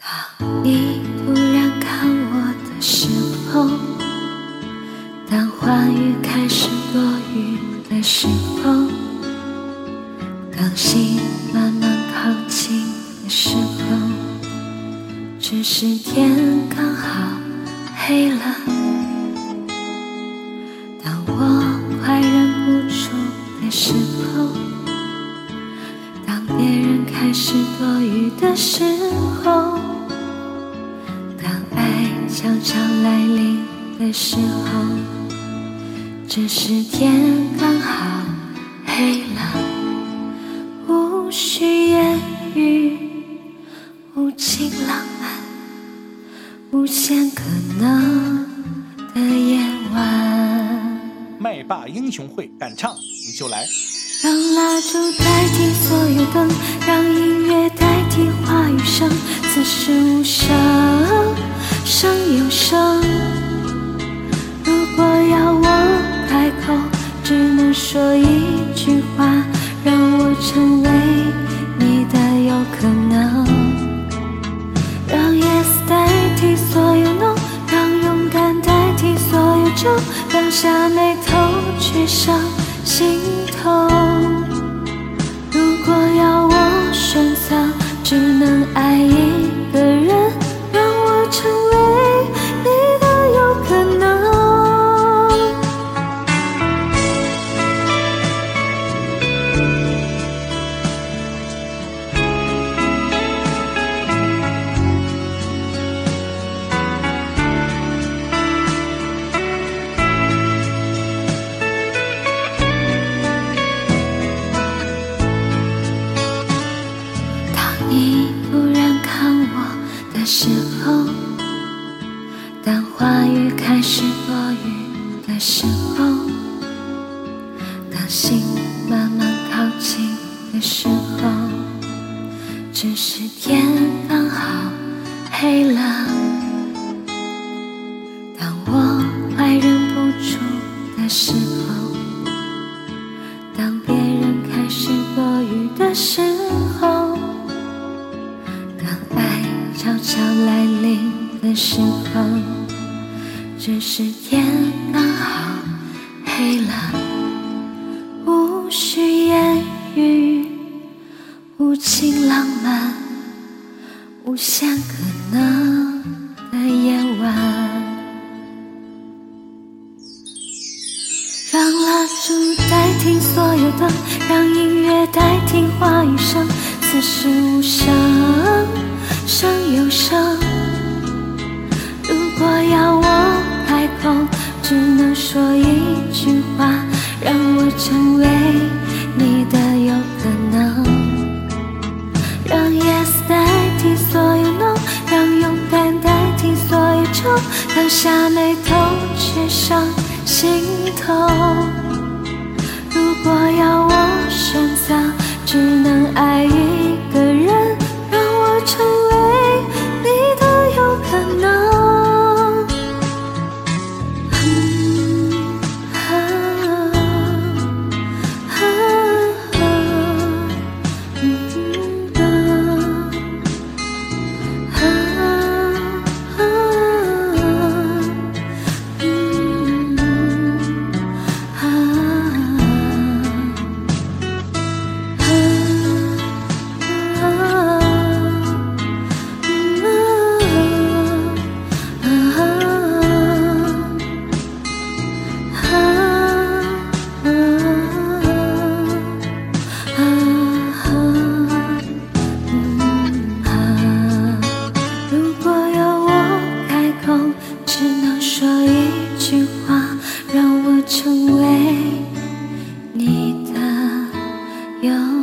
当你突然看我的时候，当话语开始多余的时候，当心慢慢靠近的时候，只是天刚好黑了。当我快忍不住的时候，别人开始多余的时候，当爱悄悄来临的时候，这时天刚好黑了，无需言语，无尽浪漫，无限可能的夜晚。麦霸英雄会敢唱，你就来。让蜡烛代替所有灯，让音乐代替话语声，此时无声胜有声。如果要我开口，只能说一句话，让我成为你的有可能。让 yes 代替所有 no，让勇敢代替所有酒，放下眉头去上心头。时候，当话语开始多余的时候，当心慢慢靠近的时候，只是天刚好黑了。当我快忍不住的时候，当别人开始多余的时候。时候，只是天刚好黑了，无需言语，无尽浪漫，无限可能的夜晚。让蜡烛代替所有灯，让音乐代替话语声，此时无声胜有声。果要我开口，只能说一句话，让我成为你的有可能。让 yes 代替所有 no，让勇敢代替所有愁，放下眉头，却上心头。如果要我选择，只能爱。 여